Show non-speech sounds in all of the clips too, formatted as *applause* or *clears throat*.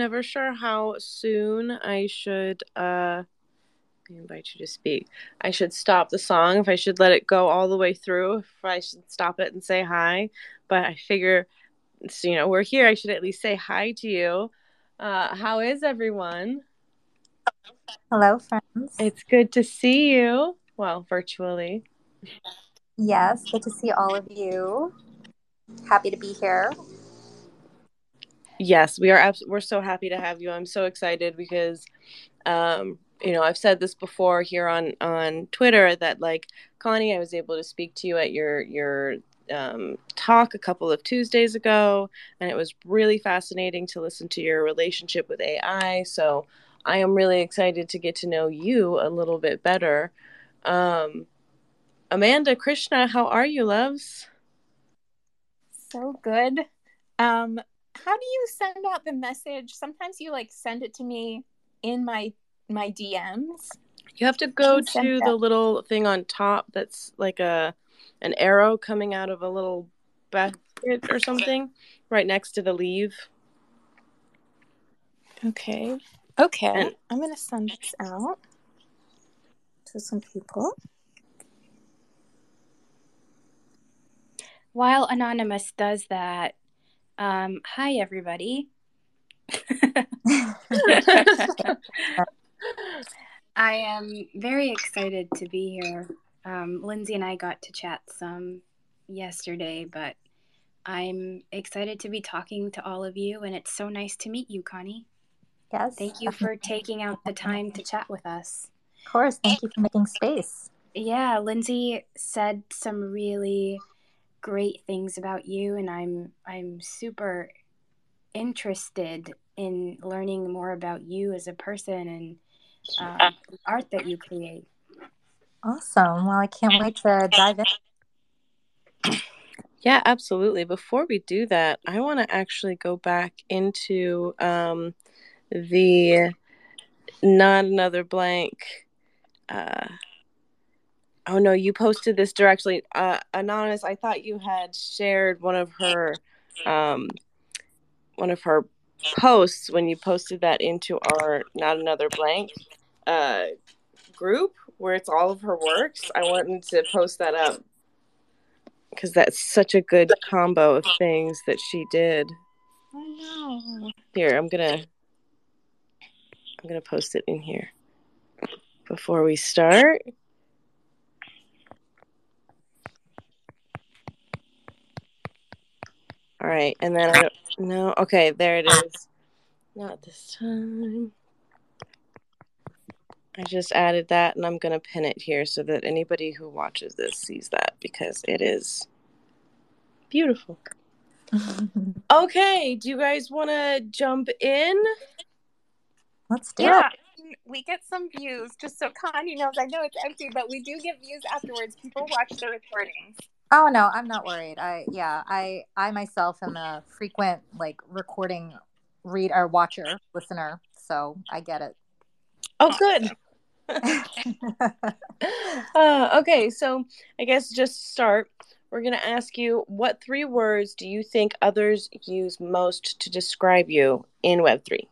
never sure how soon I should uh I invite you to speak. I should stop the song, if I should let it go all the way through, if I should stop it and say hi. But I figure so, you know, we're here, I should at least say hi to you. Uh how is everyone? Hello, friends. It's good to see you. Well, virtually. Yes, good to see all of you. Happy to be here. Yes, we are. Abs- we're so happy to have you. I'm so excited because, um, you know, I've said this before here on on Twitter that like Connie, I was able to speak to you at your your um, talk a couple of Tuesdays ago, and it was really fascinating to listen to your relationship with AI. So I am really excited to get to know you a little bit better. Um, Amanda Krishna, how are you, loves? So good. Um, how do you send out the message? Sometimes you like send it to me in my my DMs. You have to go Can send to that. the little thing on top that's like a an arrow coming out of a little basket or something right next to the leave. Okay. Okay. And- I'm gonna send this out to some people. While Anonymous does that, um, hi everybody. *laughs* I am very excited to be here. Um, Lindsay and I got to chat some yesterday, but I'm excited to be talking to all of you, and it's so nice to meet you, Connie. Yes. Thank you for taking out the time to chat with us. Of course. Thank you for making space. Yeah, Lindsay said some really great things about you, and I'm I'm super interested in learning more about you as a person and um, the art that you create. Awesome. Well, I can't wait to dive in. Yeah, absolutely. Before we do that, I want to actually go back into um, the not another blank. Uh, oh no, you posted this directly. Uh, Anonymous, I thought you had shared one of her um, one of her posts when you posted that into our not another blank uh, group where it's all of her works. I wanted to post that up because that's such a good combo of things that she did. I know. Here, I'm gonna I'm gonna post it in here before we start. All right, and then I don't no. Okay, there it is. Not this time. I just added that, and I'm gonna pin it here so that anybody who watches this sees that because it is beautiful. *laughs* Okay, do you guys want to jump in? Let's do Yeah, it. we get some views. Just so Connie knows, I know it's empty, but we do get views afterwards. People watch the recordings. Oh no, I'm not worried. I yeah, I I myself am a frequent like recording read or watcher, listener, so I get it. Oh, good. *laughs* *laughs* uh, okay, so I guess just to start, we're going to ask you what three words do you think others use most to describe you in Web3?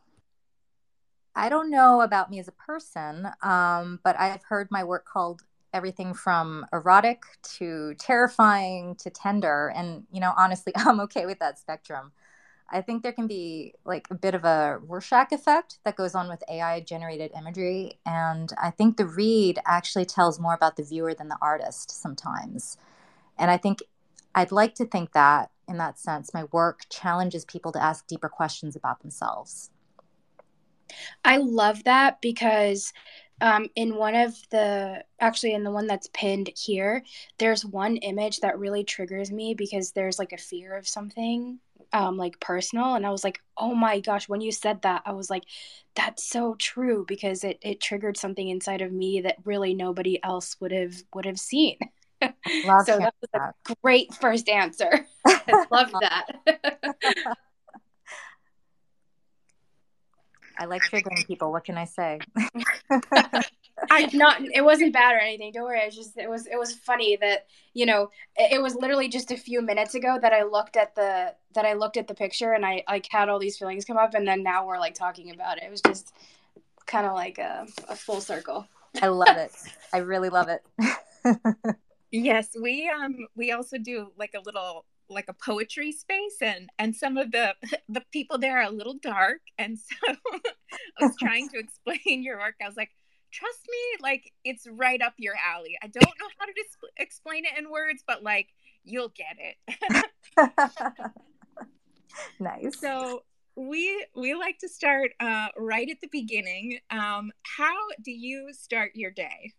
I don't know about me as a person, um, but I've heard my work called everything from erotic to terrifying to tender. And, you know, honestly, *laughs* I'm okay with that spectrum. I think there can be like a bit of a Rorschach effect that goes on with AI generated imagery. And I think the read actually tells more about the viewer than the artist sometimes. And I think I'd like to think that in that sense, my work challenges people to ask deeper questions about themselves. I love that because um, in one of the, actually, in the one that's pinned here, there's one image that really triggers me because there's like a fear of something um, like personal. And I was like, oh my gosh, when you said that, I was like, that's so true because it, it triggered something inside of me that really nobody else would have would have seen. *laughs* So that was that. a great first answer. *laughs* I love that. *laughs* I like triggering people. What can I say? *laughs* I not it wasn't bad or anything. Don't worry. It's just it was it was funny that you know it, it was literally just a few minutes ago that I looked at the that I looked at the picture and I like had all these feelings come up and then now we're like talking about it. It was just kind of like a, a full circle. I love it. I really love it. *laughs* Yes, we um we also do like a little like a poetry space and and some of the *laughs* the people there are a little dark and so *laughs* I was trying *laughs* to explain your work. I was like, trust me, like it's right up your alley. I don't know how to dis- explain it in words, but like you'll get it. nice. so we we like to start uh, right at the beginning. Um, how do you start your day?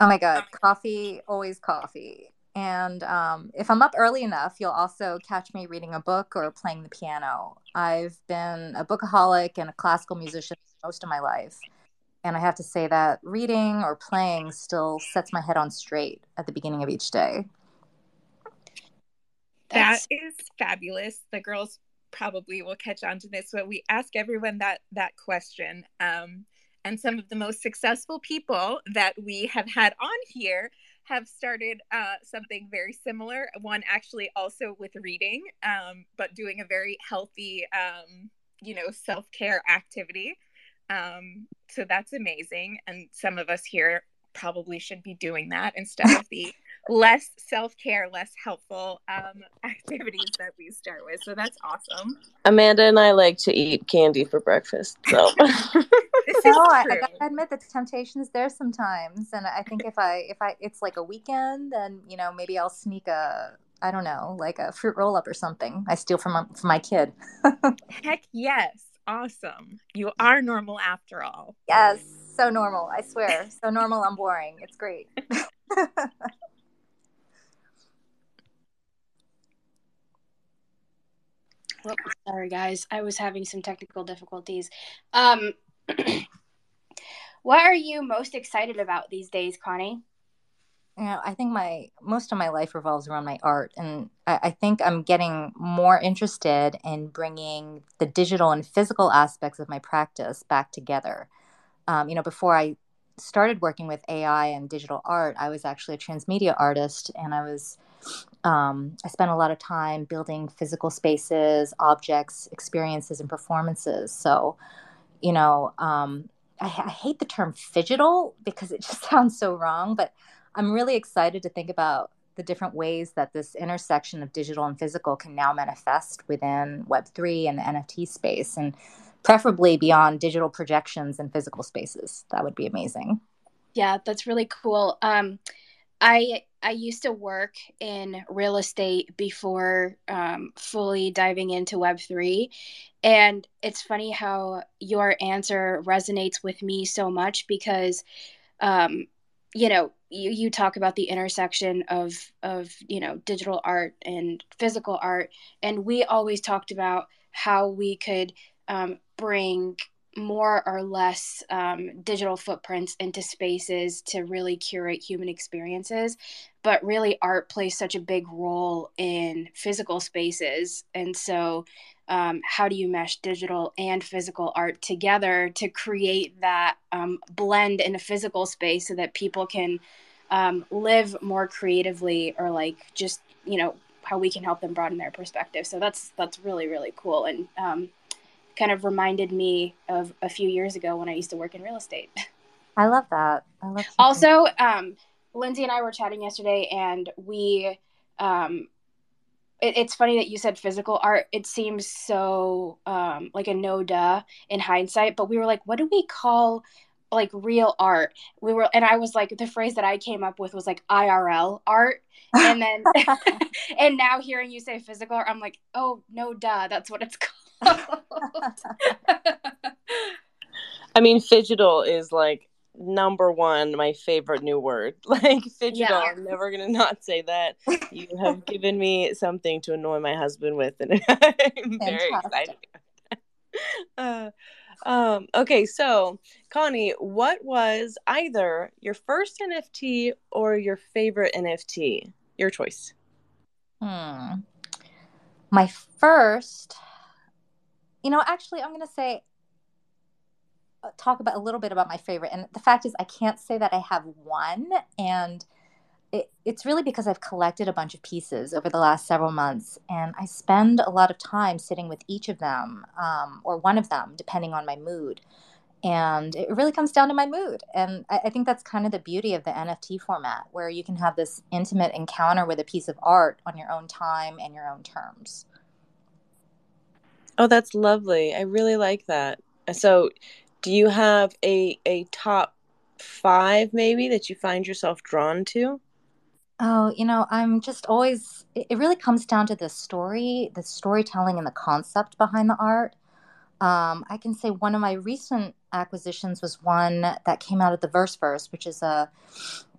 Oh my God, coffee, always coffee. And um, if I'm up early enough, you'll also catch me reading a book or playing the piano. I've been a bookaholic and a classical musician most of my life. And I have to say that reading or playing still sets my head on straight at the beginning of each day. That is fabulous. The girls probably will catch on to this, but we ask everyone that that question. Um, and some of the most successful people that we have had on here have started uh, something very similar. One actually also with reading, um, but doing a very healthy, um, you know, self care activity. Um, so that's amazing. And some of us here probably should be doing that instead of the less self care, less helpful um, *laughs* activities that we start with. So that's awesome. Amanda and I like to eat candy for breakfast. So *laughs* No, I, I gotta admit the temptation is there sometimes, and I think if I if I it's like a weekend, then you know maybe I'll sneak a I don't know like a fruit roll up or something. I steal from my, from my kid. *laughs* Heck yes. Awesome. You are normal after all. Yes, so normal. I swear, so normal. I'm boring. It's great. Whoop, sorry guys, I was having some technical difficulties. Um, *clears throat* what are you most excited about these days, Connie? you know, I think my most of my life revolves around my art, and I, I think I'm getting more interested in bringing the digital and physical aspects of my practice back together. Um, you know, before I started working with AI and digital art, I was actually a transmedia artist, and I was um, I spent a lot of time building physical spaces, objects, experiences, and performances. So, you know, um, I, I hate the term phygital because it *laughs* just sounds so wrong, but I'm really excited to think about the different ways that this intersection of digital and physical can now manifest within Web3 and the NFT space, and preferably beyond digital projections and physical spaces. That would be amazing. Yeah, that's really cool. Um, I I used to work in real estate before um, fully diving into Web three, and it's funny how your answer resonates with me so much because, um, you know, you, you talk about the intersection of of you know digital art and physical art, and we always talked about how we could um, bring more or less um, digital footprints into spaces to really curate human experiences. But really, art plays such a big role in physical spaces. And so, um, how do you mesh digital and physical art together to create that um, blend in a physical space so that people can um, live more creatively or like just, you know, how we can help them broaden their perspective. So that's that's really really cool and um, kind of reminded me of a few years ago when I used to work in real estate. *laughs* I love that. I love Also, um, Lindsay and I were chatting yesterday, and we. Um, it, it's funny that you said physical art. It seems so um, like a no duh in hindsight, but we were like, what do we call like real art? We were, and I was like, the phrase that I came up with was like IRL art, and then, *laughs* *laughs* and now hearing you say physical art, I'm like, oh no duh, that's what it's called. I mean, phygital is like number one my favorite new word. *laughs* Like phygital. Yeah. I'm never gonna not say that. You have *laughs* given me something to annoy my husband with, and *laughs* I'm very excited. Uh, um, okay, so Connie, what was either your first NFT or your favorite NFT? Your choice. Hmm. My first, you know, actually, I'm going to say, uh, talk about a little bit about my favorite. And the fact is, I can't say that I have one. And it, it's really because I've collected a bunch of pieces over the last several months. And I spend a lot of time sitting with each of them um, or one of them, depending on my mood. And it really comes down to my mood. And I, I think that's kind of the beauty of the NFT format, where you can have this intimate encounter with a piece of art on your own time and your own terms. Oh, that's lovely. I really like that. So, do you have a a top five maybe that you find yourself drawn to? Oh, you know, I'm just always, it really comes down to the story, the storytelling and the concept behind the art. Um, I can say one of my recent acquisitions was one that came out of the Verse Verse, which is a,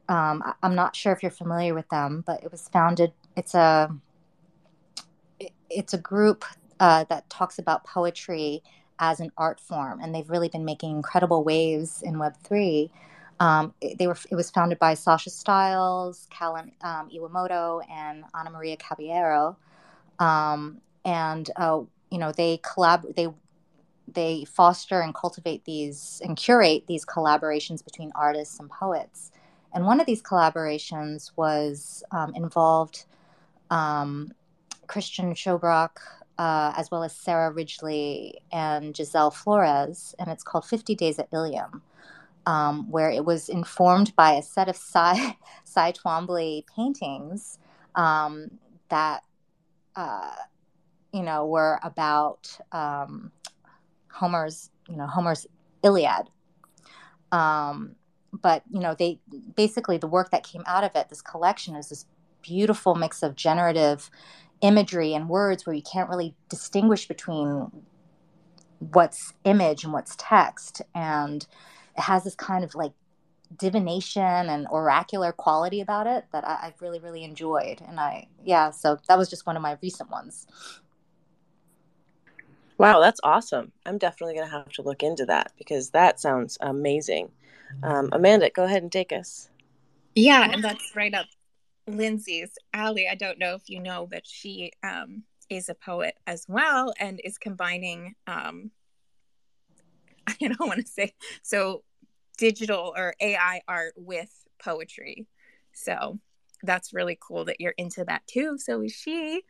um, I- I'm not sure if you're familiar with them, but it was founded, it's a, it's a group uh, that talks about poetry as an art form, and they've really been making incredible waves in Web3. Um, it, they were, it was founded by Sasha Stiles, Kalen um, Iwamoto, and Ana Maria Caballero. Um, and uh, you know, they collab, they they foster and cultivate these and curate these collaborations between artists and poets. And one of these collaborations was um, involved um, Christian Shobrock, uh, as well as Sarah Ridgely and Giselle Flores, and it's called 50 Days at Iliam, um, where it was informed by a set of Cy, *laughs* Cy Twombly paintings um, that, uh, you know, were about um, Homer's, you know, Homer's Iliad. Um, but you know, they basically the work that came out of it, this collection, is this beautiful mix of generative imagery and words where you can't really distinguish between what's image and what's text, and it has this kind of like divination and oracular quality about it that I, I've really, really enjoyed. And I, yeah, so that was just one of my recent ones. Wow, that's awesome. I'm definitely going to have to look into that because that sounds amazing. Um, Amanda, go ahead and take us. Yeah, and that's right up Lindsay's alley. I don't know if you know, but she um, is a poet as well and is combining, um, *laughs* I don't want to say, so digital or AI art with poetry. So that's really cool that you're into that too. So is she.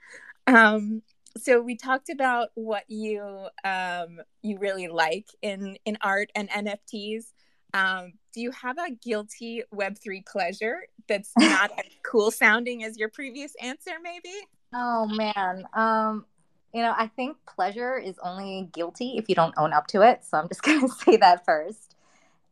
Um, so we talked about what you um, you really like in in art and NFTs. Um, do you have a guilty Web3 pleasure that's not as *laughs* cool sounding as your previous answer, maybe? Oh man. Um, you know, I think pleasure is only guilty if you don't own up to it. So I'm just *laughs* going to say that first.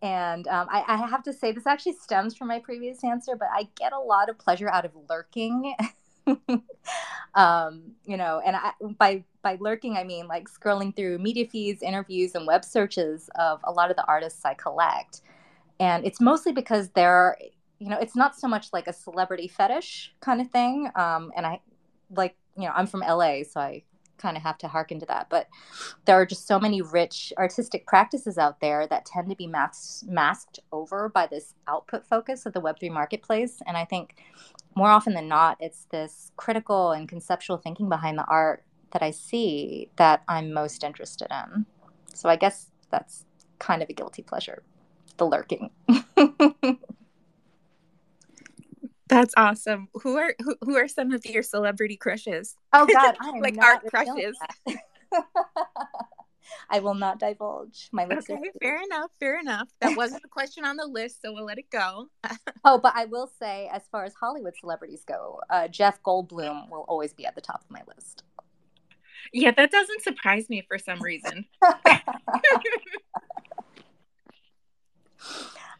And um, I, I have to say, this actually stems from my previous answer, but I get a lot of pleasure out of lurking. *laughs* *laughs* um, you know, and I, by by lurking, I mean like scrolling through media feeds, interviews, and web searches of a lot of the artists I collect. And it's mostly because they're, you know, it's not so much like a celebrity fetish kind of thing. Um, and I like, you know, I'm from LA, so I kind of have to harken to that. But there are just so many rich artistic practices out there that tend to be mas- masked over by this output focus of the Web3 marketplace. And I think more often than not, it's this critical and conceptual thinking behind the art that I see that I'm most interested in. So I guess that's kind of a guilty pleasure, the lurking. *laughs* That's awesome. Who are who, who are some of your celebrity crushes? Oh God, *laughs* I am like not art crushes. *laughs* I will not divulge. My list. Okay, fair enough. Fair enough. That wasn't a question on the list, so we'll let it go. *laughs* Oh, but I will say, as far as Hollywood celebrities go, uh, Jeff Goldblum will always be at the top of my list. Yeah, that doesn't surprise me for some reason. I-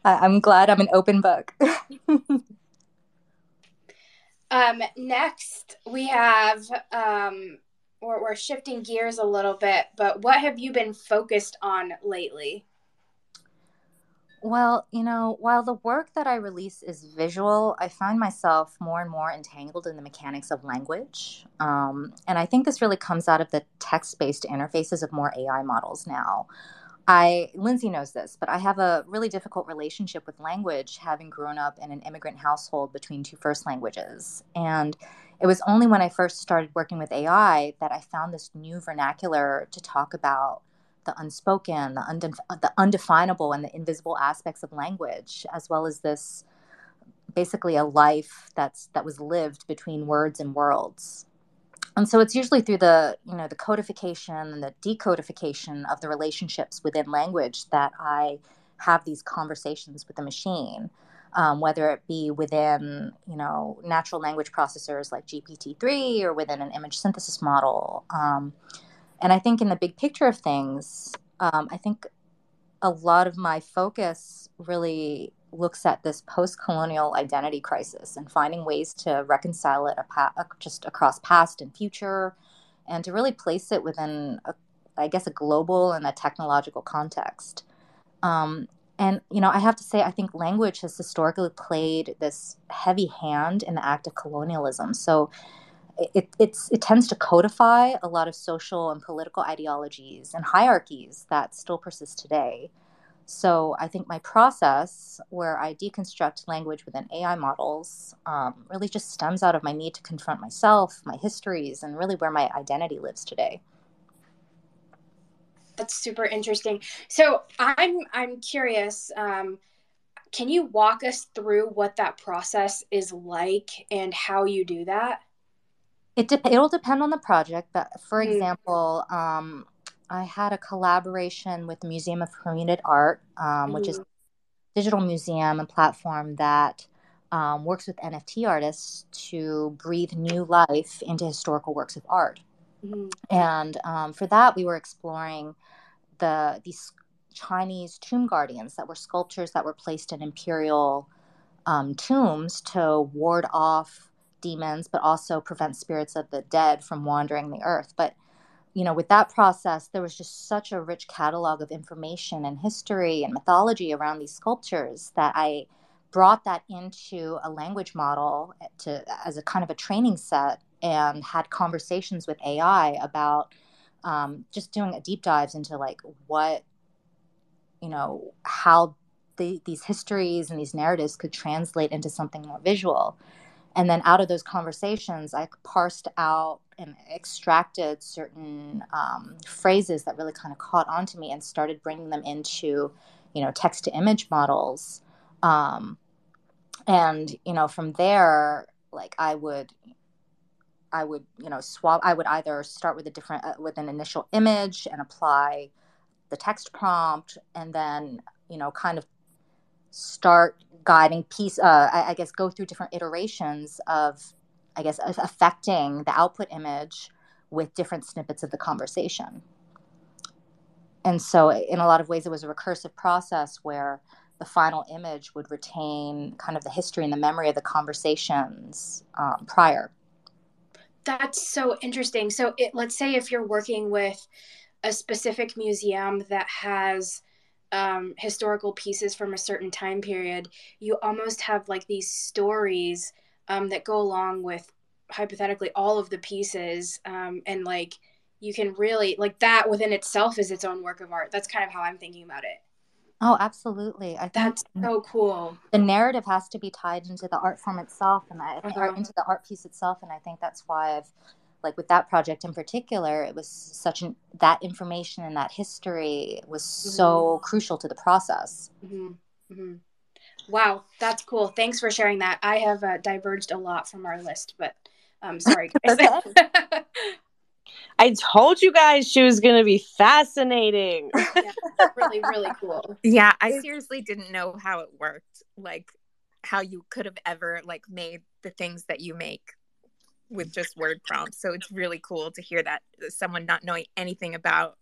I'm glad I'm an open book. Um, next, we have um, we're, we're shifting gears a little bit, but what have you been focused on lately? Well, you know, while the work that I release is visual, I find myself more and more entangled in the mechanics of language. Um, and I think this really comes out of the text based interfaces of more AI models now. I, Lindsay knows this, but I have a really difficult relationship with language, having grown up in an immigrant household between two first languages. And it was only when I first started working with AI that I found this new vernacular to talk about the unspoken, the, undef- the undefinable, and the invisible aspects of language, as well as this basically a life that's that was lived between words and worlds. And so it's usually through the you know the codification and the decodification of the relationships within language that I have these conversations with the machine. Um, whether it be within you know natural language processors like GPT-3 or within an image synthesis model. Um, and I think in the big picture of things, um, I think a lot of my focus really looks at this post-colonial identity crisis and finding ways to reconcile it just across past and future, and to really place it within, a, I guess, a global and a technological context. Um, and you know, I have to say, I think language has historically played this heavy hand in the act of colonialism. So it, it tends to codify a lot of social and political ideologies and hierarchies that still persist today. So I think my process, where I deconstruct language within AI models, um, really just stems out of my need to confront myself, my histories, and really where my identity lives today. That's super interesting. So I'm I'm curious. Um, can you walk us through what that process is like and how you do that? It de- it'll depend on the project, but for mm. example, um, I had a collaboration with the Museum of Permanent Art, um, which is a mm-hmm. digital museum and platform that um, works with NFT artists to breathe new life into historical works of art. Mm. And um, for that, we were exploring the these Chinese tomb guardians that were sculptures that were placed in imperial um, tombs to ward off demons, but also prevent spirits of the dead from wandering the earth. But you know, with that process, there was just such a rich catalog of information and history and mythology around these sculptures that I brought that into a language model to as a kind of a training set and had conversations with AI about um, just doing a deep dives into like what you know how the, these histories and these narratives could translate into something more visual and then out of those conversations i parsed out and extracted certain um, phrases that really kind of caught on to me and started bringing them into you know text to image models. Um, and you know from there like i would i would you know swap i would either start with a different uh, with an initial image and apply the text prompt and then you know kind of start guiding piece uh, I, I, guess go through different iterations of i guess affecting the output image with different snippets of the conversation. And so in a lot of ways it was a recursive process where the final image would retain kind of the history and the memory of the conversations um, prior. That's so interesting. So it, let's say if you're working with a specific museum that has um, historical pieces from a certain time period, you almost have like these stories um, that go along with hypothetically all of the pieces. Um, and like you can really, like that within itself is its own work of art. That's kind of how I'm thinking about it. Oh, absolutely. I That's so cool. The narrative has to be tied into the art form itself and I, uh-huh. into the art piece itself. And I think that's why I've like with that project in particular it was such an that information and that history was mm-hmm. so crucial to the process mm-hmm. Mm-hmm. wow that's cool thanks for sharing that i have uh, diverged a lot from our list but um sorry *laughs* *laughs* I told you guys she was going to be fascinating. *laughs* yeah, really, really cool. Yeah, I seriously didn't know how it worked. Like, how you could have ever like made the things that you make with just word prompts. So it's really cool to hear that someone not knowing anything about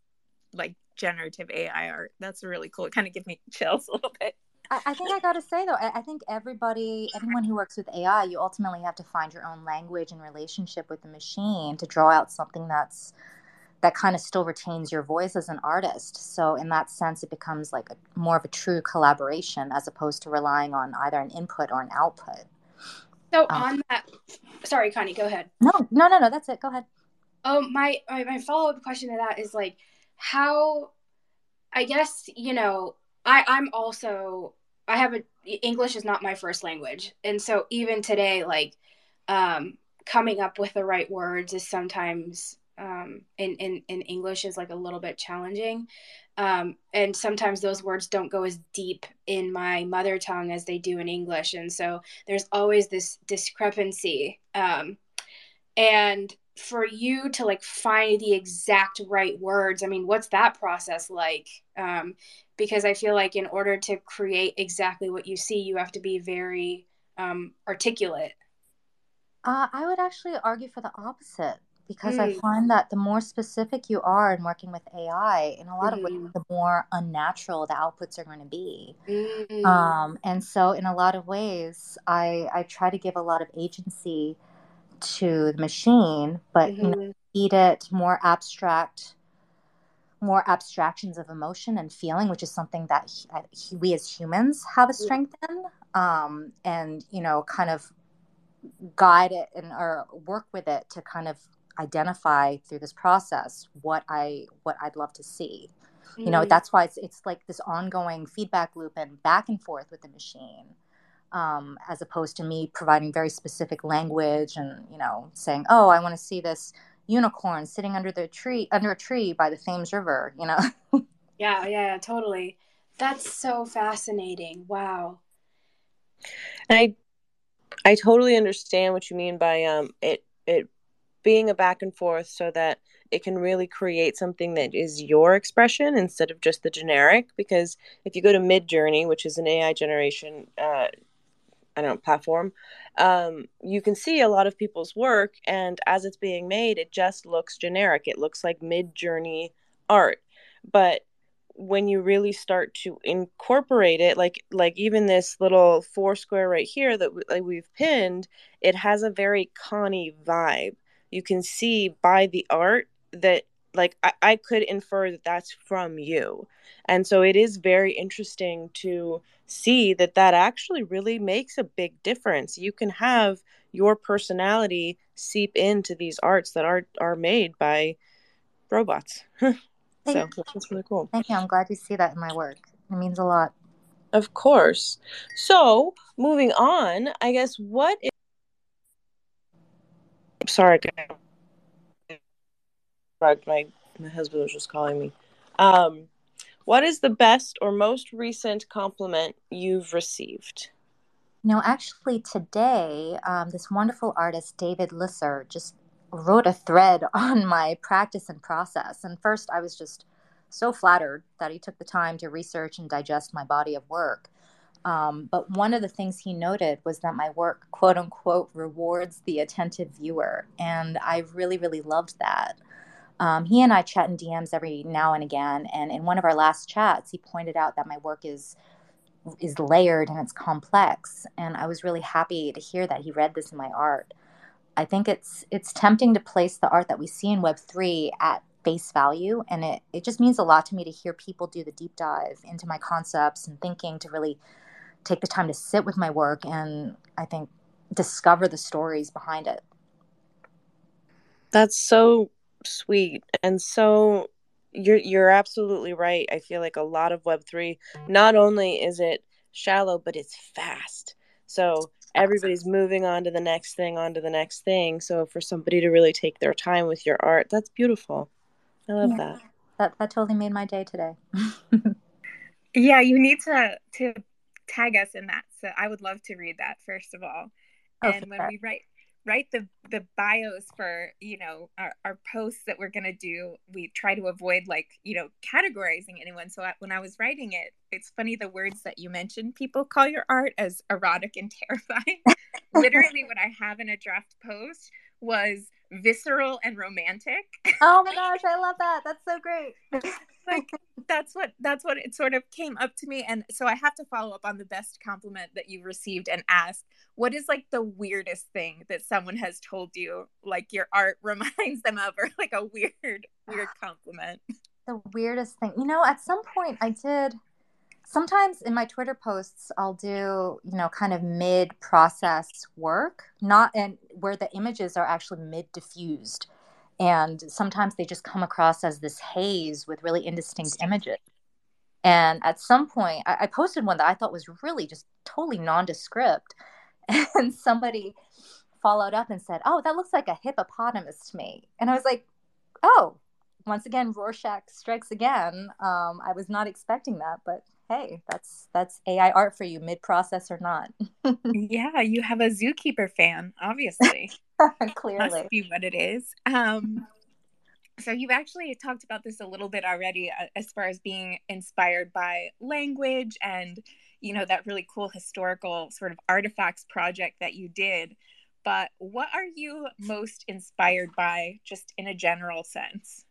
like generative AI art. That's really cool. It kind of gives me chills *laughs* a little bit. I, think I got to say though, I, I think everybody, anyone who works with AI, you ultimately have to find your own language and relationship with the machine to draw out something that's that kind of still retains your voice as an artist. So in that sense, it becomes like a, more of a true collaboration as opposed to relying on either an input or an output. So um, on that, sorry, Connie, go ahead. No, no, no, no. That's it. Go ahead. Oh, my my, my follow up question to that is like how, I guess you know, I I'm also I have a English is not my first language, and so even today, like, um, coming up with the right words is sometimes um, in, in, in English is like a little bit challenging. Um, and sometimes those words don't go as deep in my mother tongue as they do in English. And so there's always this discrepancy. Um, and for you to like find the exact right words, I mean, what's that process like? Um, because I feel like in order to create exactly what you see, you have to be very um, articulate. Uh, I would actually argue for the opposite because mm. I find that the more specific you are in working with AI, in a lot mm. of ways, mm-hmm. the more unnatural the outputs are going to be. Mm. Um, and so, in a lot of ways, I I try to give a lot of agency to the machine, but mm-hmm. you know, mm-hmm. feed it more abstract, more abstractions of emotion and feeling, which is something that he, he, we as humans have a strength in. Um, and you know, kind of guide it and or work with it to kind of identify through this process what I what I'd love to see. Mm-hmm. You know, mm. that's why it's it's like this ongoing feedback loop and back and forth with the machine. Um, as opposed to me providing very specific language and you know saying, "Oh, I want to see this unicorn sitting under the tree under a tree by the Thames River," you know. yeah, yeah, totally. That's so fascinating. Wow. And I I totally understand what you mean by um it it being a back and forth so that it can really create something that is your expression instead of just the generic. Because if you go to Midjourney, which is an AI generation, uh, I don't know, platform, um, you can see a lot of people's work, and as it's being made, it just looks generic. It looks like Midjourney art, but when you really start to incorporate it like like even this little four square right here that we, like we've pinned it has a very connie vibe you can see by the art that like I, I could infer that that's from you. And so it is very interesting to see that that actually really makes a big difference. You can have your personality seep into these arts that are are made by robots. *laughs* So that's really cool. Thank you. I'm glad you see that in my work. It means a lot. Of course. So moving on i guess what is sorry, my my husband was just calling me. Um, what is the best or most recent compliment you've received? No, actually, today, um, this wonderful artist, David Lisser, just wrote a thread *laughs* on my practice and process. And first, I was just so flattered that he took the time to research and digest my body of work. Um, but one of the things he noted was that my work, quote unquote, rewards the attentive viewer. And I really, really loved that. Um, he and I chat in DMs every now and again. And in one of our last chats, he pointed out that my work is is layered and it's complex. And I was really happy to hear that he read this in my art. I think it's it's tempting to place the art that we see in Web three at face value, and it it just means a lot to me to hear people do the deep dive into my concepts and thinking to really take the time to sit with my work and I think discover the stories behind it. That's so sweet and so you're you're absolutely right. I feel like a lot of web3 not only is it shallow but it's fast. So everybody's moving on to the next thing, on to the next thing. So for somebody to really take their time with your art, that's beautiful. I love yeah, that. That that totally made my day today. *laughs* yeah, you need to to tag us in that. So I would love to read that first of all. Oh, and when we write write the the bios for you know our, our posts that we're going to do we try to avoid like you know categorizing anyone so I, when i was writing it it's funny the words that you mentioned people call your art as erotic and terrifying *laughs* literally what i have in a draft post was visceral and romantic. *laughs* Oh my gosh, I love that. That's so great. *laughs* like that's what that's what it sort of came up to me and so I have to follow up on the best compliment that you received and ask what is like the weirdest thing that someone has told you like your art *laughs* reminds them of or like a weird weird *sighs* compliment. The weirdest thing. You know, at some point I did sometimes in my Twitter posts, I'll do, you know, kind of mid process work, not and where the images are actually mid diffused. And sometimes they just come across as this haze with really indistinct images. And at some point, I, I posted one that I thought was really just totally nondescript. *laughs* And somebody followed up and said, Oh, that looks like a hippopotamus to me. And I was like, Oh, once again, Rorschach strikes again. Um, I was not expecting that, but hey, that's that's AI art for you, mid process or not. *laughs* yeah, you have a zookeeper fan, obviously. *laughs* Clearly, Must be what it is. Um, so you've actually talked about this a little bit already, uh, as far as being inspired by language and you know that really cool historical sort of artifacts project that you did. But what are you most inspired by, just in a general sense?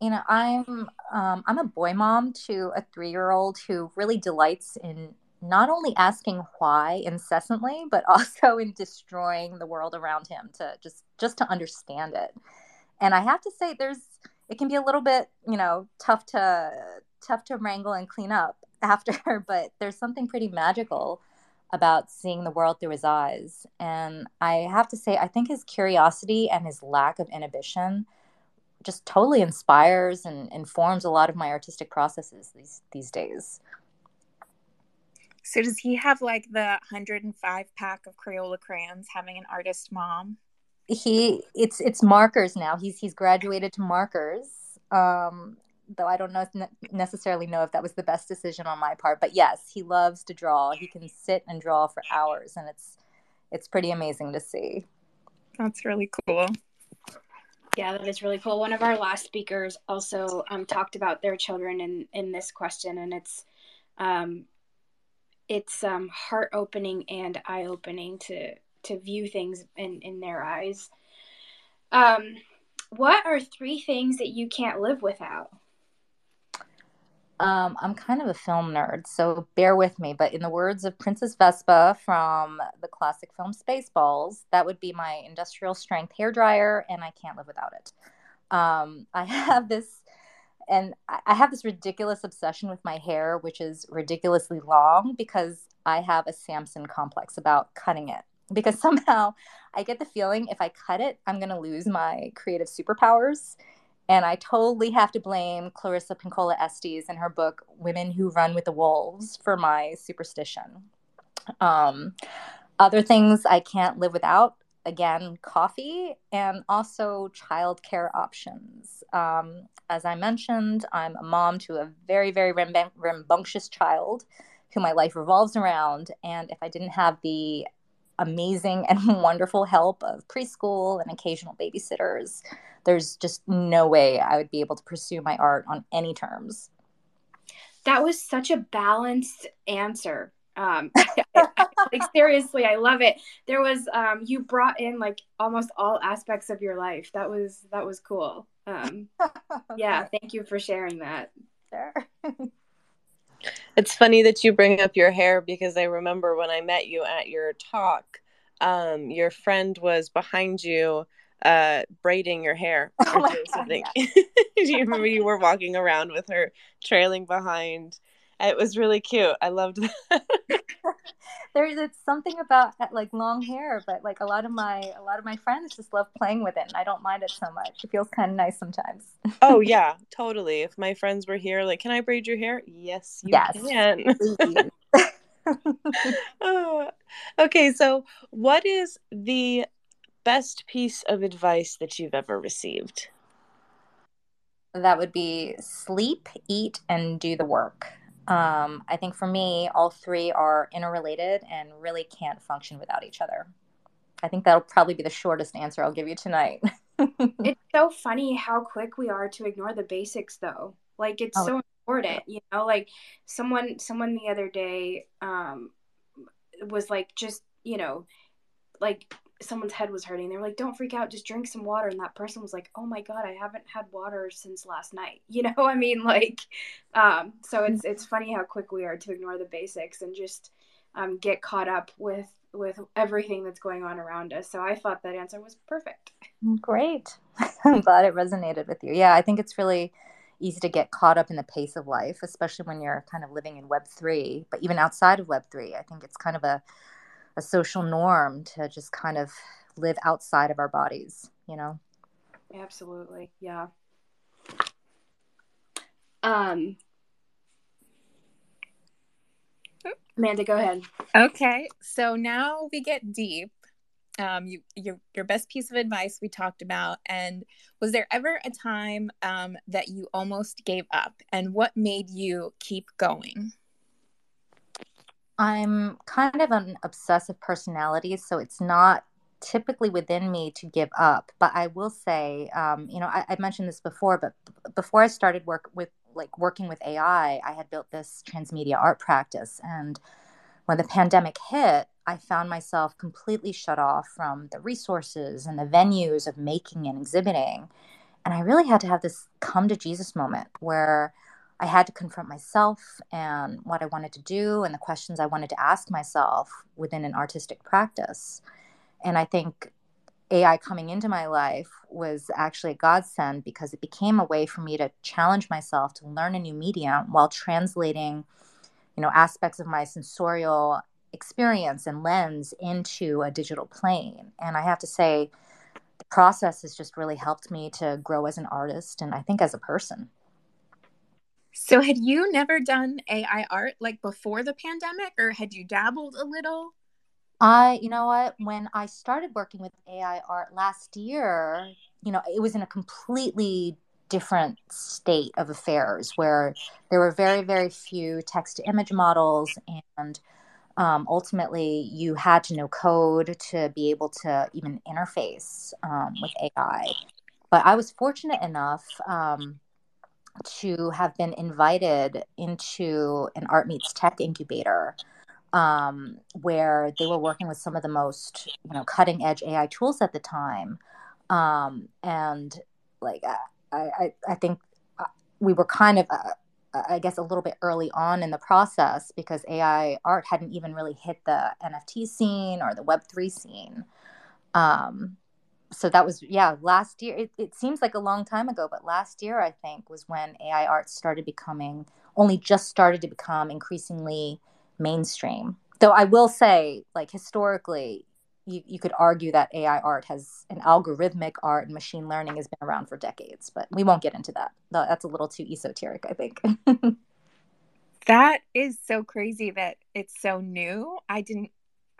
You know i'm um, i'm a boy mom to a three year old who really delights in not only asking why incessantly *laughs* but also in destroying the world around him to just just to understand it. And i have to say there's it can be a little bit you know tough to tough to wrangle and clean up *laughs* after but there's something pretty magical about seeing the world through his eyes. And i have to say i think his curiosity and his lack of inhibition just totally inspires and informs a lot of my artistic processes these these days. So does he have like the 105 pack of Crayola crayons having an artist mom? He it's it's markers now. He's he's graduated to markers. Um though I don't know necessarily know if that was the best decision on my part, but yes, he loves to draw. He can sit and draw for hours and it's it's pretty amazing to see. That's really cool. Yeah, that is really cool. One of our last speakers also um, talked about their children in in this question, and it's um, it's um, heart opening and eye opening to to view things in in their eyes. Um, what are three things that you can't live without? Um, I'm kind of a film nerd, so bear with me. But in the words of Princess Vespa from the classic film Spaceballs, that would be my industrial strength hair dryer, and I can't live without it. Um, I have this, and I have this ridiculous obsession with my hair, which is ridiculously long because I have a Samson complex about cutting it. Because *laughs* somehow I get the feeling if I cut it, I'm going to lose my creative superpowers and I totally have to blame Clarissa Pinkola Estes in her book Women Who Run with the Wolves for my superstition. Um, other things I can't live without again, coffee and also childcare options. Um, as I mentioned, I'm a mom to a very, very rambunctious child who my life revolves around. And if I didn't have the amazing and *laughs* wonderful help of preschool and occasional babysitters, there's just no way I would be able to pursue my art on any terms. That was such a balanced answer. Um, *laughs* like seriously, I love it. There was um, you brought in like almost all aspects of your life. That was that was cool. Um, yeah, *laughs* thank you for sharing that. Sure. it's funny that you bring up your hair because I remember when I met you at your talk, um, your friend was behind you uh braiding your hair *laughs* oh God, yeah. do *laughs* you remember you were walking around with her trailing behind. It was really cute. I loved that. *laughs* There's it's something about uh, like long hair but like a lot of my a lot of my friends just love playing with it and i don't mind it so much. It feels kind of nice sometimes. Oh yeah totally. If my friends were here like can i braid your hair? Yes you yes. can. Oh. okay so what is the best piece of advice that you've ever received? That would be sleep, eat, and do the work. Um, I think for me, all three are interrelated and really can't function without each other. I think that'll probably be the shortest answer I'll give you tonight. *laughs* it's so funny how quick we are to ignore the basics, though. Like it's oh, so important, you know. Like someone, someone the other day um, was like, just you know, like someone's head was hurting. They were like, "Don't freak out, just drink some water." And that person was like, "Oh my god, I haven't had water since last night." *laughs* You know, I mean, like, um, so it's it's funny how quick we are to ignore the basics and just um, get caught up with with everything that's going on around us. So I thought that answer was perfect. Great. *laughs* I'm glad it resonated with you. Yeah, I think it's really easy to get caught up in the pace of life, especially when you're kind of living in Web3. But even outside of Web3, I think it's kind of a, a social norm to just kind of live outside of our bodies, you know? Absolutely. Yeah. Um, Amanda, go ahead. Okay, so now we get deep. Um, you your your best piece of advice we talked about, and was there ever a time um, that you almost gave up, and what made you keep going? I'm kind of an obsessive personality, so it's not typically within me to give up. But I will say, um, you know, I, I mentioned this before, but before I started work with like working with AI, I had built this transmedia art practice. And when the pandemic hit, I found myself completely shut off from the resources and the venues of making and exhibiting. And I really had to have this come to Jesus moment where I had to confront myself and what I wanted to do and the questions I wanted to ask myself within an artistic practice. And I think AI coming into my life was actually a godsend because it became a way for me to challenge myself to learn a new medium while translating, you know, aspects of my sensorial experience and lens into a digital plane. And I have to say, the process has just really helped me to grow as an artist and I think as a person. So, had you never done AI art like before the pandemic, or had you dabbled a little? I, you know what, when I started working with AI art last year, you know, it was in a completely different state of affairs where there were very, very few text to image models. And um, ultimately, you had to know code to be able to even interface um, with AI. But I was fortunate enough um, to have been invited into an Art Meets Tech incubator um, where they were working with some of the most you know cutting edge AI tools at the time, um, and like I, I, I think uh, we were kind of uh, I guess a little bit early on in the process because AI art hadn't even really hit the NFT scene or the Web three scene. Um, so that was yeah last year it, it seems like a long time ago but last year i think was when ai art started becoming only just started to become increasingly mainstream. Though I will say, like historically, you, you could argue that AI art has an algorithmic art and machine learning has been around for decades, but we won't get into that. That's a little too esoteric, I think. *laughs* that is so crazy that it's so new. I didn't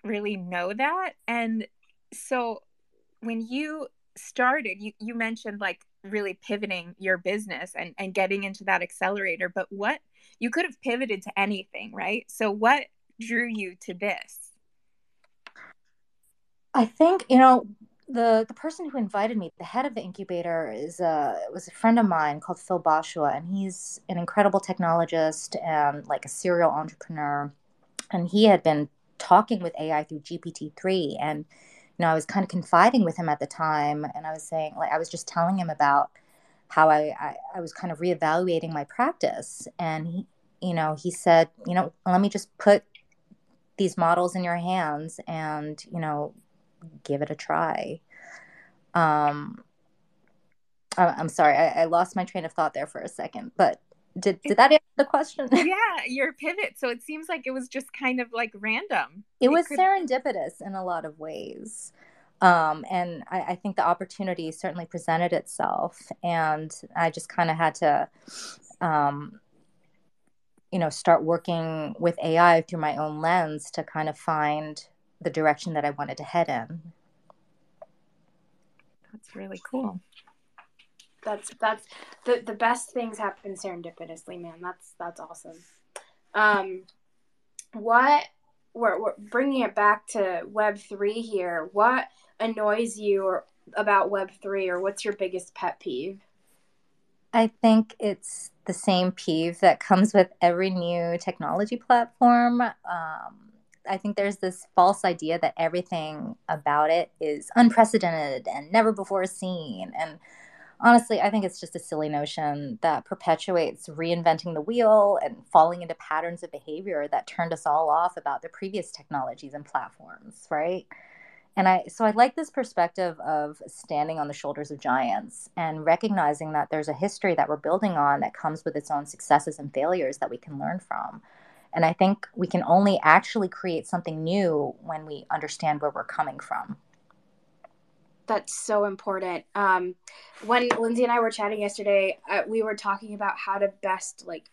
really know that. And so when you started, you, you mentioned like really pivoting your business and, and getting into that accelerator, but what you could have pivoted to anything, right? So what drew you to this? I think, you know, the the person who invited me, the head of the incubator, is a was a friend of mine called Phil Bosua, and he's an incredible technologist and like a serial entrepreneur. And he had been talking with AI through GPT three, and you know, I was kind of confiding with him at the time, and I was saying, like, I was just telling him about how I, I, I was kind of reevaluating my practice. And he, you know, he said, you know, let me just put these models in your hands and, you know, give it a try. Um, I'm sorry, I, I lost my train of thought there for a second, but did did that answer the question? *laughs* yeah, your pivot. So it seems like it was just kind of like random. It, it was could... serendipitous in a lot of ways. Um, and I, I, think the opportunity certainly presented itself, and I just kind of had to, um, you know, start working with AI through my own lens to kind of find the direction that I wanted to head in. That's really cool. That's that's the the best things happen serendipitously, man. That's that's awesome. Um, what we're, we're bringing it back to Web three here. What annoys you or about Web3 or what's your biggest pet peeve? I think it's the same peeve that comes with every new technology platform. Um, I think there's this false idea that everything about it is unprecedented and never before seen. And honestly, I think it's just a silly notion that perpetuates reinventing the wheel and falling into patterns of behavior that turned us all off about the previous technologies and platforms, right? And I so I like this perspective of standing on the shoulders of giants and recognizing that there's a history that we're building on that comes with its own successes and failures that we can learn from. And I think we can only actually create something new when we understand where we're coming from. That's so important. Um, when Lindsay and I were chatting yesterday, uh, we were talking about how to best like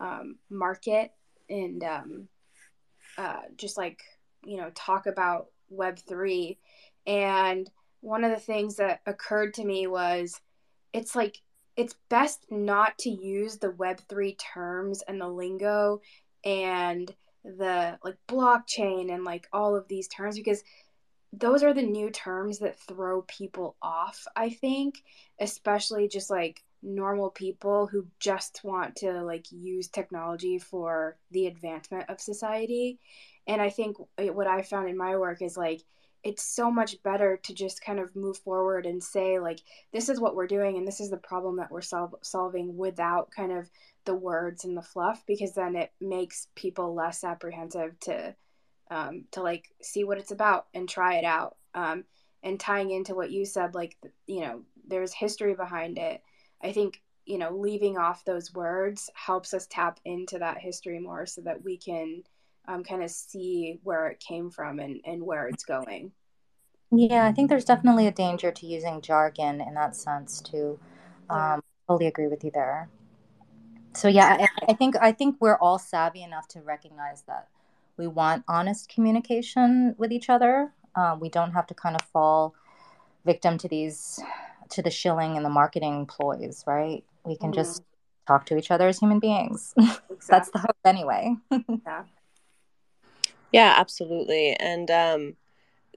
um, market and um, uh, just like you know talk about Web three. And one of the things that occurred to me was, it's like it's best not to use the Web three terms and the lingo and the like blockchain and like all of these terms because those are the new terms that throw people off, I think, especially just like normal people who just want to like use technology for the advancement of society. And I think what I found in my work is like it's so much better to just kind of move forward and say like this is what we're doing and this is the problem that we're sol- solving without kind of the words and the fluff because then it makes people less apprehensive to um, to like see what it's about and try it out. Um, and tying into what you said, like, you know, there's history behind it. I think, you know, leaving off those words helps us tap into that history more so that we can um, kind of see where it came from and, and where it's going. Yeah, I think there's definitely a danger to using jargon in that sense too. Um, totally agree with you there. So yeah, I, I think I think we're all savvy enough to recognize that we want honest communication with each other. Uh, we don't have to kind of fall victim to these to the shilling and the marketing ploys, right? We can mm just talk to each other as human beings. *laughs* Exactly. That's the hope, anyway. *laughs* yeah. Yeah, absolutely. And um,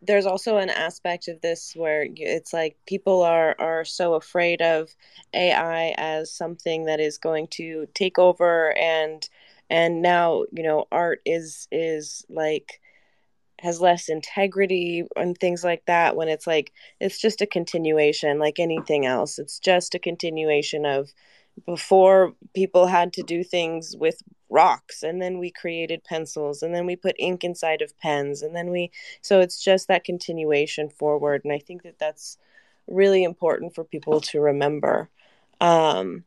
there's also an aspect of this where it's like people are are so afraid of AI as something that is going to take over and and now you know art is is like has less integrity and things like that when it's like it's just a continuation like anything else. It's just a continuation of before people had to do things with rocks and then we created pencils and then we put ink inside of pens and then we so it's just that continuation forward and i think that that's really important for people to remember. Um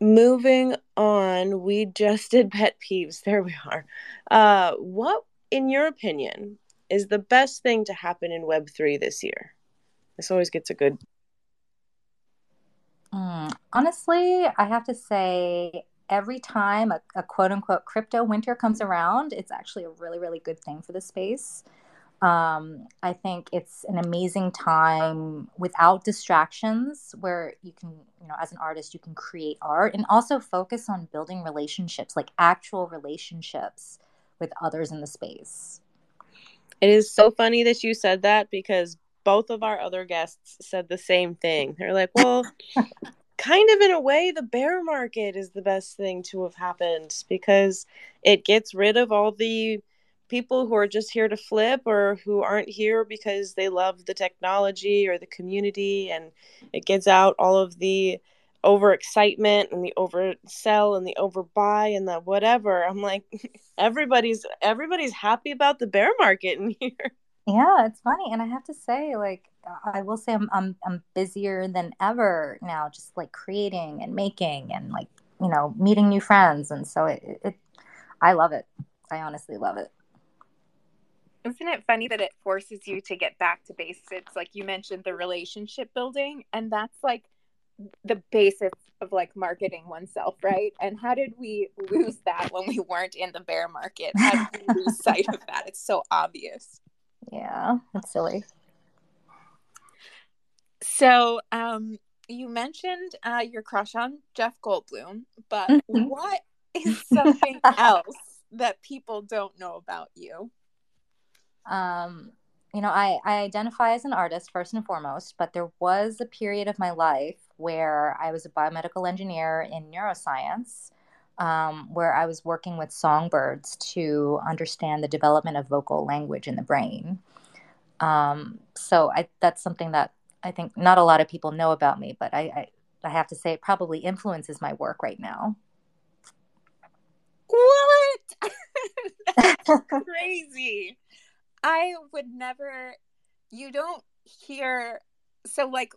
moving on, we just did pet peeves. *laughs* There we are. Uh, what, in your opinion, is the best thing to happen in Web3 this year? This always gets a good. Mm, honestly, I have to say, every time a, a quote unquote crypto winter comes around, it's actually a really, really good thing for the space. Um, I think it's an amazing time without distractions where you can, you know, as an artist, you can create art and also focus on building relationships, like actual relationships with others in the space. It is so funny that you said that because both of our other guests said the same thing. They're like, well, *laughs* kind of in a way, the bear market is the best thing to have happened because it gets rid of all the people who are just here to flip or who aren't here because they love the technology or the community and it gets out all of the overexcitement and the oversell and the overbuy and the whatever. I'm like *laughs* everybody's everybody's happy about the bear market in *laughs* here. Yeah it's funny and i have to say like i will say i'm i'm, I'm busier than ever now just like creating and making and like you know meeting new friends and so it, it i love it. I honestly love it isn't it funny that it forces you to get back to basics? Like you mentioned the relationship building and that's like the basics of like marketing oneself right? And how did we lose that when we weren't in the bear market? How did we lose *laughs* sight of that? It's so obvious. Yeah that's silly. So um you mentioned uh, your crush on jeff goldblum but mm-hmm. what is something *laughs* else that people don't know about you um, you know, I, I identify as an artist first and foremost, but there was a period of my life where I was a biomedical engineer in neuroscience. um, where I was working with songbirds to understand the development of vocal language in the brain. Um, so I, that's something that I think not a lot of people know about me, but I, I, I have to say it probably influences my work right now. What? *laughs* That's *laughs* crazy. I would never, you don't hear, so like,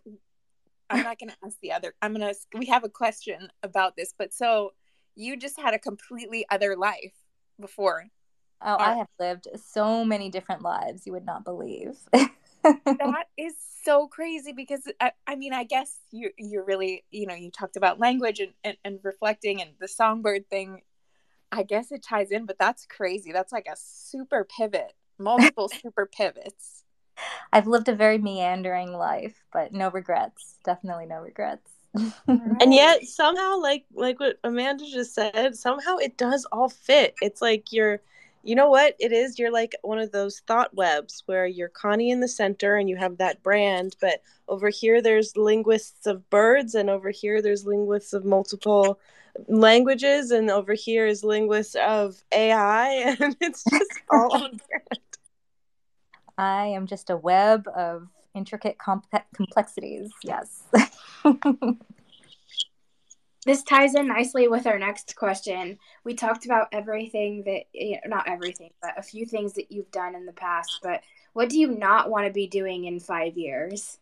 I'm not going to ask the other, I'm going to, we have a question about this, but so you just had a completely other life before. Oh, I have lived so many different lives you would not believe. *laughs* that is so crazy because I, I, mean I guess you you're really you know you talked about language and, and, and reflecting and the songbird thing I guess it ties in but that's crazy that's like a super pivot multiple super pivots. *laughs* I've lived a very meandering life but no regrets. Definitely no regrets. *laughs* And yet somehow like like what amanda just said somehow it does all fit. It's like you're you know what? It is you're like one of those thought webs where you're connie in the center and you have that brand but over here there's linguists of birds and over here there's linguists of multiple languages and over here is linguists of ai *laughs* and it's just *laughs* all on brand. I am just a web of intricate complexities yes *laughs* this ties in nicely with our next question. We talked about everything that, you know, not everything, but a few things that you've done in the past. But what do you not want to be doing in five years?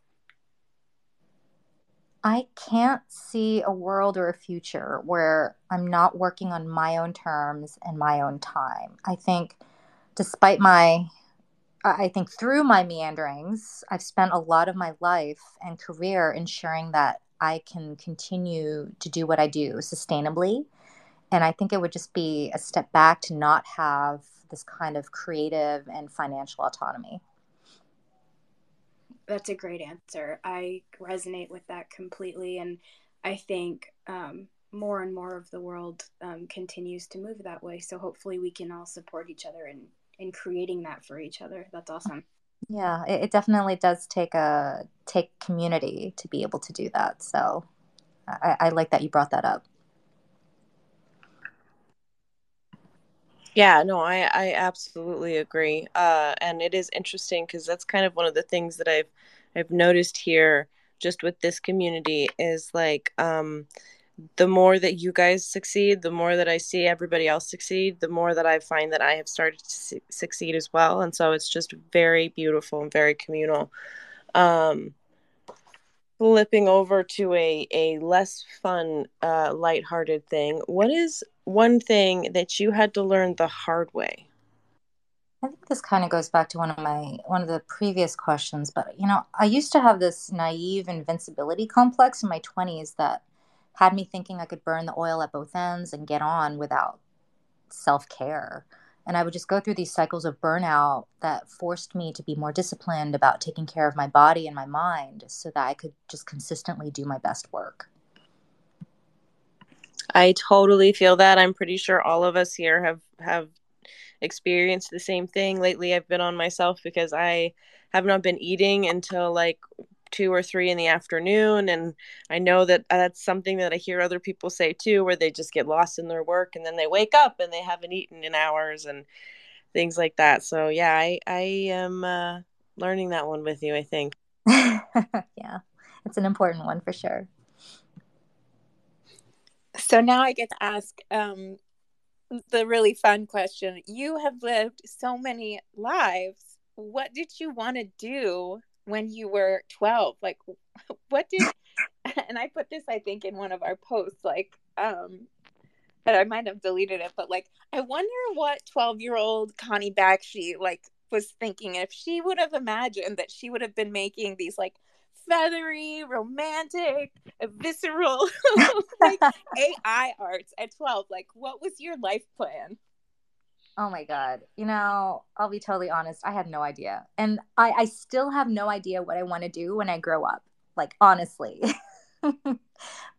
I can't see a world or a future where I'm not working on my own terms and my own time. I think, despite my I think through my meanderings, I've spent a lot of my life and career ensuring that I can continue to do what I do sustainably. And I think it would just be a step back to not have this kind of creative and financial autonomy. That's a great answer. I resonate with that completely. And I think um, more and more of the world um, continues to move that way. So hopefully we can all support each other in, in creating that for each other. That's awesome. Yeah, it, it definitely does take a take community to be able to do that. So I, I like that you brought that up. Yeah, no, I, I absolutely agree. Uh, and it is interesting because that's kind of one of the things that I've I've noticed here just with this community is like um, the more that you guys succeed, the more that I see everybody else succeed, the more that I find that I have started to su- succeed as well. And so it's just very beautiful and very communal. Um, flipping over to a, a less fun, uh, lighthearted thing, what is one thing that you had to learn the hard way? I think this kind of goes back to one of my one of the previous questions, but you know, I used to have this naive invincibility complex in my 20s that had me thinking I could burn the oil at both ends and get on without self care. And I would just go through these cycles of burnout that forced me to be more disciplined about taking care of my body and my mind so that I could just consistently do my best work. I totally feel that. I'm pretty sure all of us here have have experienced the same thing. Lately I've been on myself because I have not been eating until like two or three in the afternoon and i know that uh, that's something that i hear other people say too where they just get lost in their work and then they wake up and they haven't eaten in hours and things like that. So yeah i i am uh, learning that one with you i think. *laughs* Yeah it's an important one for sure. So now i get to ask um, the really fun question. You have lived so many lives. What did you want to do when you were 12 like *laughs* what did *laughs* and i put this i think in one of our posts like um and i might have deleted it but like i wonder what 12 year old connie bakshi like was thinking if she would have imagined that she would have been making these like feathery romantic visceral *laughs* like ai arts at 12 like what was your life plan Oh my God. You know, I'll be totally honest. I had no idea. And I, I still have no idea what I want to do when I grow up. Like, honestly. *laughs* but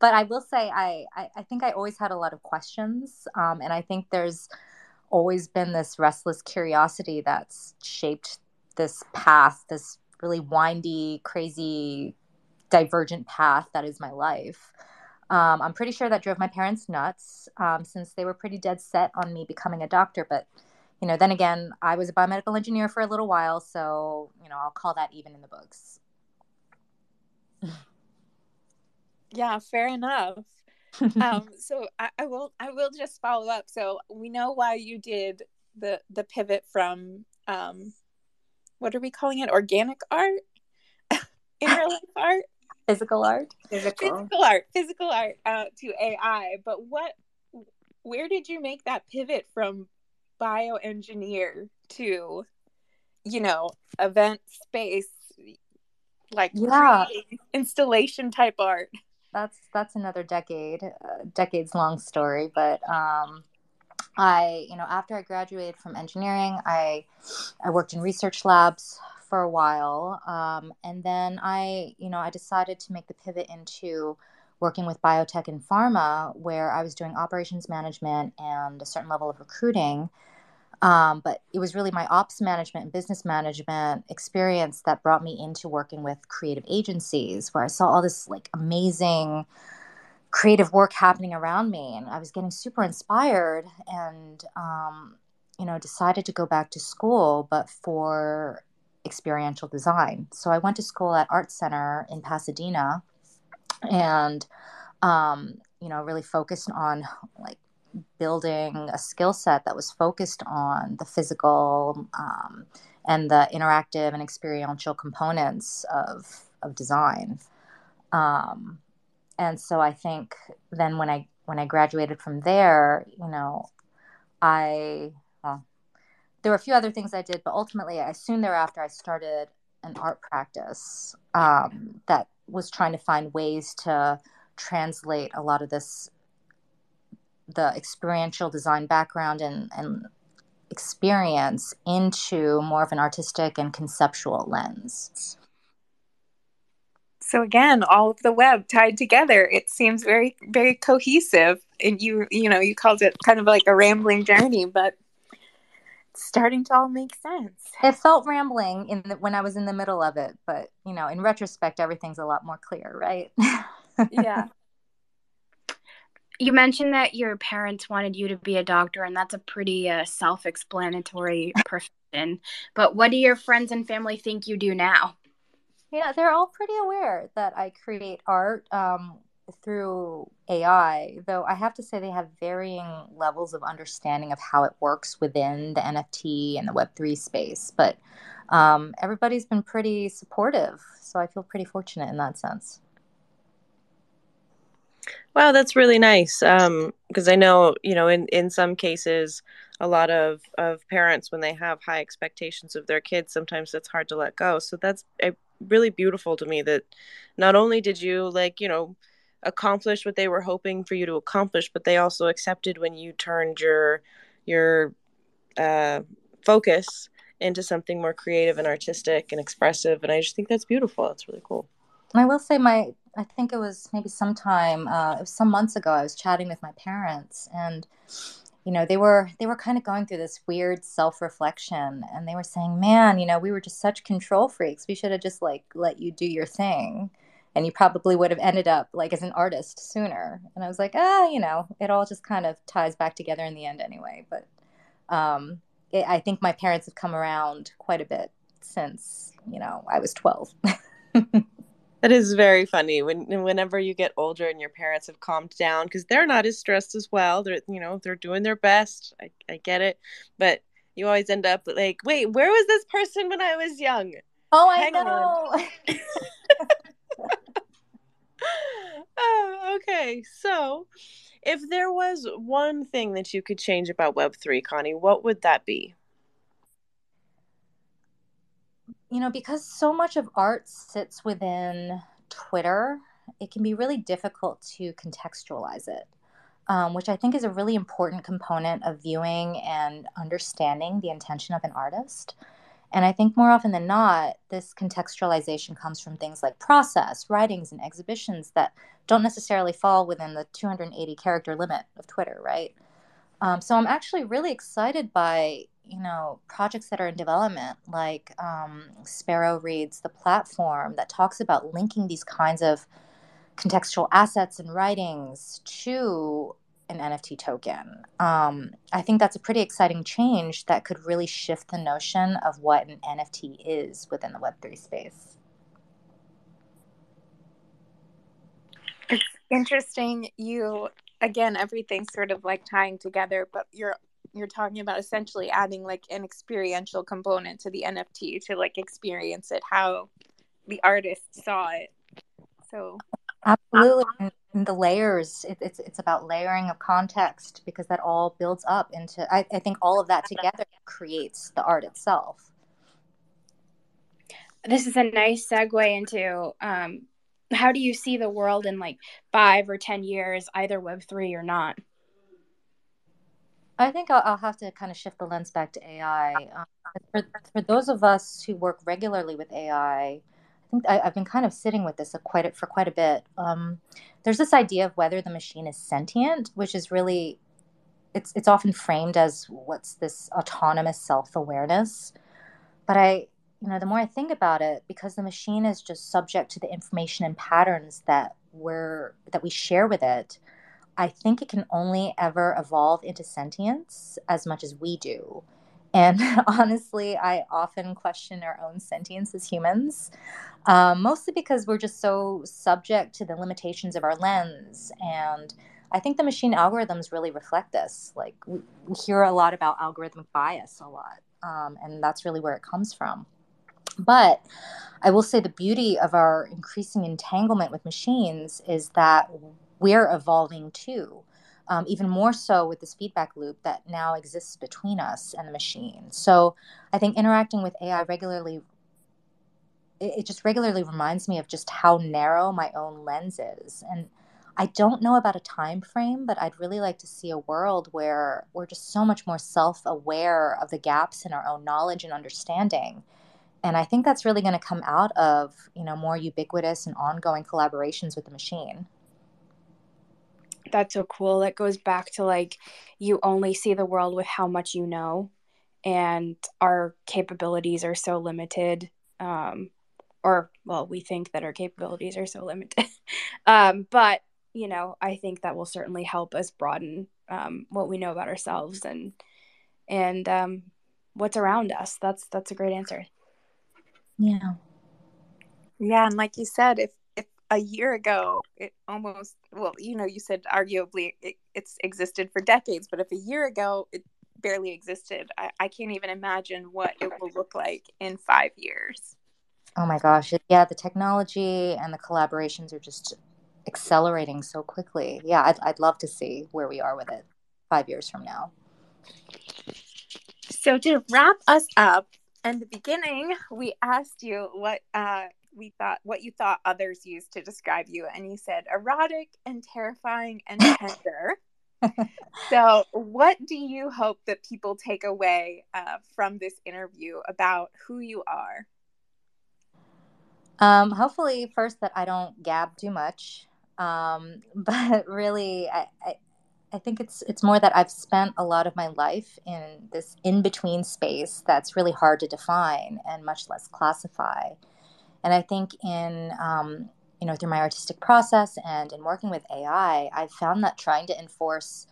I will say, I, I, I, think I always had a lot of questions. Um, and I think there's always been this restless curiosity that's shaped this path, this really windy, crazy, divergent path that is my life. Um, I'm pretty sure that drove my parents nuts um, since they were pretty dead set on me becoming a doctor. But, you know, then again, I was a biomedical engineer for a little while. So, you know, I'll call that even in the books. Yeah, fair enough. um, *laughs* so I, I will I will just follow up. So we know why you did the the pivot from um, what are we calling it? Organic art, *laughs* in real life art physical art? Physical, physical art physical art uh, to ai but what where did you make that pivot from bioengineer to you know event space like yeah. installation type art? That's that's another decade uh, decades long story. But um i you know after i graduated from engineering i i worked in research labs for a while. Um, and then I, you know, I decided to make the pivot into working with biotech and pharma, where I was doing operations management and a certain level of recruiting. Um, but it was really my ops management and business management experience that brought me into working with creative agencies, where I saw all this like amazing creative work happening around me, and I was getting super inspired. And um, you know, decided to go back to school, but for experiential design. So I went to school at Art Center in Pasadena and, um, you know, really focused on like building a skill set that was focused on the physical um, and the interactive and experiential components of, of design. Um, and so I think then when I when I graduated from there, you know, I well, there were a few other things I did, but ultimately, I soon thereafter I started an art practice um, that was trying to find ways to translate a lot of this, the experiential design background and and experience into more of an artistic and conceptual lens. So again, all of the web tied together. It seems very very cohesive. And you you know you called it kind of like a rambling journey, but starting to all make sense. It felt rambling in the, when I was in the middle of it, but you know, in retrospect, everything's a lot more clear, right? *laughs* yeah. You mentioned that your parents wanted you to be a doctor, and that's a pretty uh, self explanatory *laughs* profession. But what do your friends and family think you do now? Yeah, they're all pretty aware that I create art. Um, through AI, though I have to say they have varying levels of understanding of how it works within the NFT and the Web3 space. But um, everybody's been pretty supportive. So I feel pretty fortunate in that sense. Wow, that's really nice. Because um, I know, you know, in, in some cases, a lot of, of parents, when they have high expectations of their kids, sometimes it's hard to let go. So that's a, really beautiful to me that not only did you, like, you know, accomplished what they were hoping for you to accomplish, but they also accepted when you turned your your uh, focus into something more creative and artistic and expressive. And I just think that's beautiful. That's really cool. I will say my I think it was maybe sometime uh, it was some months ago. I was chatting with my parents and you know they were they were kind of going through this weird self-reflection and they were saying man you know we were just such control freaks we should have just like let you do your thing and you probably would have ended up like as an artist sooner. And i was like ah you know it all just kind of ties back together in the end anyway. But um, it, i think my parents have come around quite a bit since you know i was 12 *laughs* that is very funny when whenever you get older and your parents have calmed down because they're not as stressed as well. They're you know they're doing their best. I, I get it. But you always end up like wait where was this person when i was young? Oh i Hang know *laughs* oh, okay. So, if there was one thing that you could change about Web3, Connie, what would that be? You know, because so much of art sits within Twitter, it can be really difficult to contextualize it, um, which I think is a really important component of viewing and understanding the intention of an artist. And I think more often than not, this contextualization comes from things like process, writings, and exhibitions that don't necessarily fall within the 280 character limit of Twitter, right? Um, so I'm actually really excited by you know projects that are in development, like um, Sparrow Reads the platform that talks about linking these kinds of contextual assets and writings to an NFT token. Um, I think that's a pretty exciting change that could really shift the notion of what an NFT is within the Web3 space. It's interesting. You, again, everything's sort of like tying together, but you're you're talking about essentially adding like an experiential component to the NFT to like experience it how the artist saw it. So absolutely, and the layers. It, it's it's about layering of context because that all builds up into. I, I think all of that together creates the art itself. This is a nice segue into um, how do you see the world in like five or ten years, either Web three or not? I think I'll, I'll, have to kind of shift the lens back to AI. Um, for, for those of us who work regularly with AI, think I, have been kind of sitting with this quite a, for quite a bit. Um, there's this idea of whether the machine is sentient, which is really it's it's often framed as what's this autonomous self-awareness. But I, you know, the more I think about it, because the machine is just subject to the information and patterns that we're that we share with it, I think it can only ever evolve into sentience as much as we do. And *laughs* honestly, I often question our own sentience as humans, um, mostly because we're just so subject to the limitations of our lens. And I think the machine algorithms really reflect this. Like, we, we hear a lot about algorithmic bias a lot, um, and that's really where it comes from. But I will say the beauty of our increasing entanglement with machines is that we're evolving too. Um, even more so with this feedback loop that now exists between us and the machine. So I think interacting with AI regularly, it, it just regularly reminds me of just how narrow my own lens is. And I don't know about a time frame, but I'd really like to see a world where we're just so much more self-aware of the gaps in our own knowledge and understanding. And I think that's really going to come out of, you know, more ubiquitous and ongoing collaborations with the machine that's so cool. That goes back to like you only see the world with how much you know, and our capabilities are so limited. Um, or well, we think that our capabilities are so limited. *laughs* um, but you know, I think that will certainly help us broaden um, what we know about ourselves and and um, what's around us. That's that's a great answer. Yeah. Yeah, and like you said, if a year ago it almost well you know you said arguably it, it's existed for decades but if a year ago it barely existed I, I can't even imagine what it will look like in five years. Oh my gosh. Yeah the technology and the collaborations are just accelerating so quickly. Yeah I'd, I'd love to see where we are with it five years from now. So to wrap us up in the beginning we asked you what uh, we thought what you thought others used to describe you, and you said erotic and terrifying and *laughs* tender. so, what do you hope that people take away uh, from this interview about who you are? Um, hopefully, first that I don't gab too much, um, *laughs* but really, I, I, I think it's it's more that I've spent a lot of my life in this in between space that's really hard to define and much less classify. And I think in um, you know through my artistic process and in working with AI, I've found that trying to enforce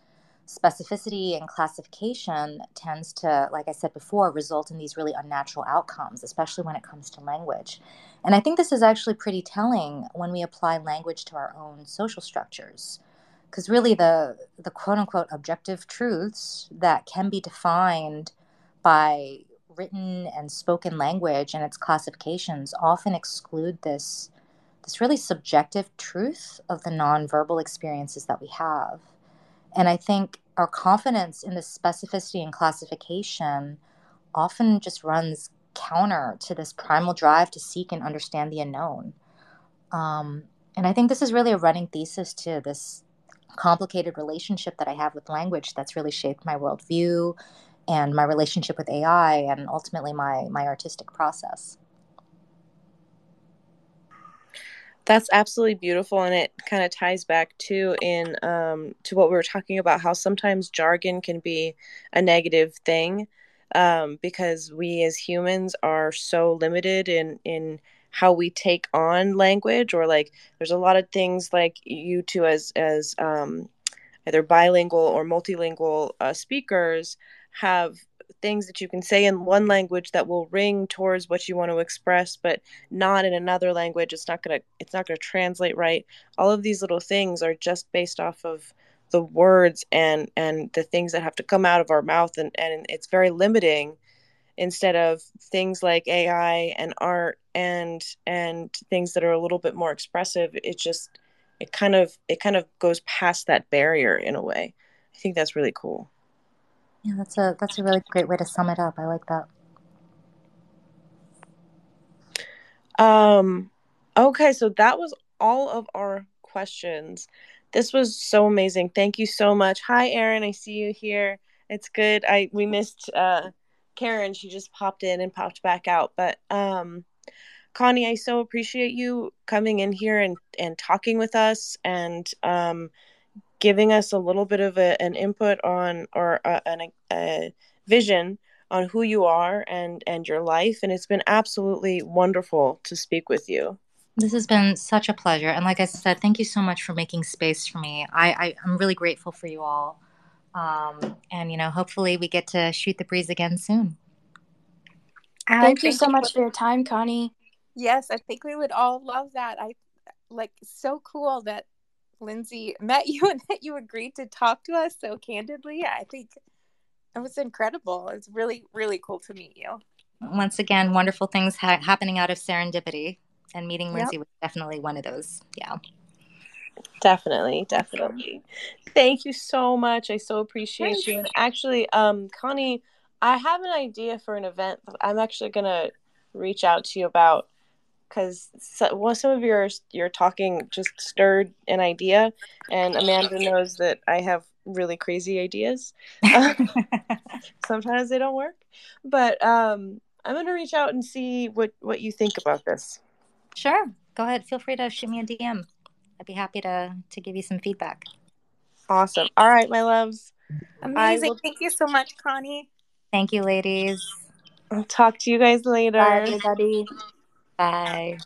specificity and classification tends to, like I said before, result in these really unnatural outcomes, especially when it comes to language. And I think this is actually pretty telling when we apply language to our own social structures. Because really, the, the quote unquote objective truths that can be defined by written and spoken language and its classifications often exclude this this really subjective truth of the nonverbal experiences that we have. And I think our confidence in the specificity and classification often just runs counter to this primal drive to seek and understand the unknown. Um, and I think this is really a running thesis to this complicated relationship that I have with language that's really shaped my worldview and my relationship with AI and ultimately my my artistic process. That's absolutely beautiful, and it kind of ties back to in um, to what we were talking about. How sometimes jargon can be a negative thing um, because we as humans are so limited in in how we take on language or like there's a lot of things like you two as as um, either bilingual or multilingual uh, speakers have things that you can say in one language that will ring towards what you want to express but not in another language. It's not going to it's not going to translate right. All of these little things are just based off of the words and and the things that have to come out of our mouth and and it's very limiting instead of things like AI and art and and things that are a little bit more expressive. It just it kind of it kind of goes past that barrier in a way. I think that's really cool Yeah, that's a that's a really great way to sum it up. I like that. um okay so that was all of our questions. This was so amazing. Thank you so much. Hi Erin. I see you here. It's good. I we missed uh karen. She just popped in and popped back out. But um connie i so appreciate you coming in here and and talking with us. And um giving us a little bit of a, an input on or a, an, a vision on who you are and and your life and it's been absolutely wonderful to speak with you This has been such a pleasure. And like I said, thank you so much for making space for me. I, I, I'm really grateful for you all. Um, and, you know, hopefully we get to shoot the breeze again soon. I Thank you so much would- for your time, Connie. Yes, I think we would all love that. I like so cool that Lindsay met you *laughs* and that you agreed to talk to us so candidly. I think it was incredible. It's really, really cool to meet you. Once again, wonderful things ha- happening out of serendipity. And meeting Yep. Lindsay was definitely one of those. Yeah. definitely definitely thank you so much i so appreciate you and actually um connie i have an idea for an event that i'm actually gonna reach out to you about because so, well, some of your your talking just stirred an idea and amanda knows that i have really crazy ideas *laughs* sometimes they don't work but um i'm gonna reach out and see what what you think about this sure. Go ahead. Feel free to shoot me a DM. I'd be happy to to give you some feedback. awesome all right my loves Amazing. will- Thank you so much, Connie. Thank you, ladies. i'll talk to you guys later Bye, everybody. Bye.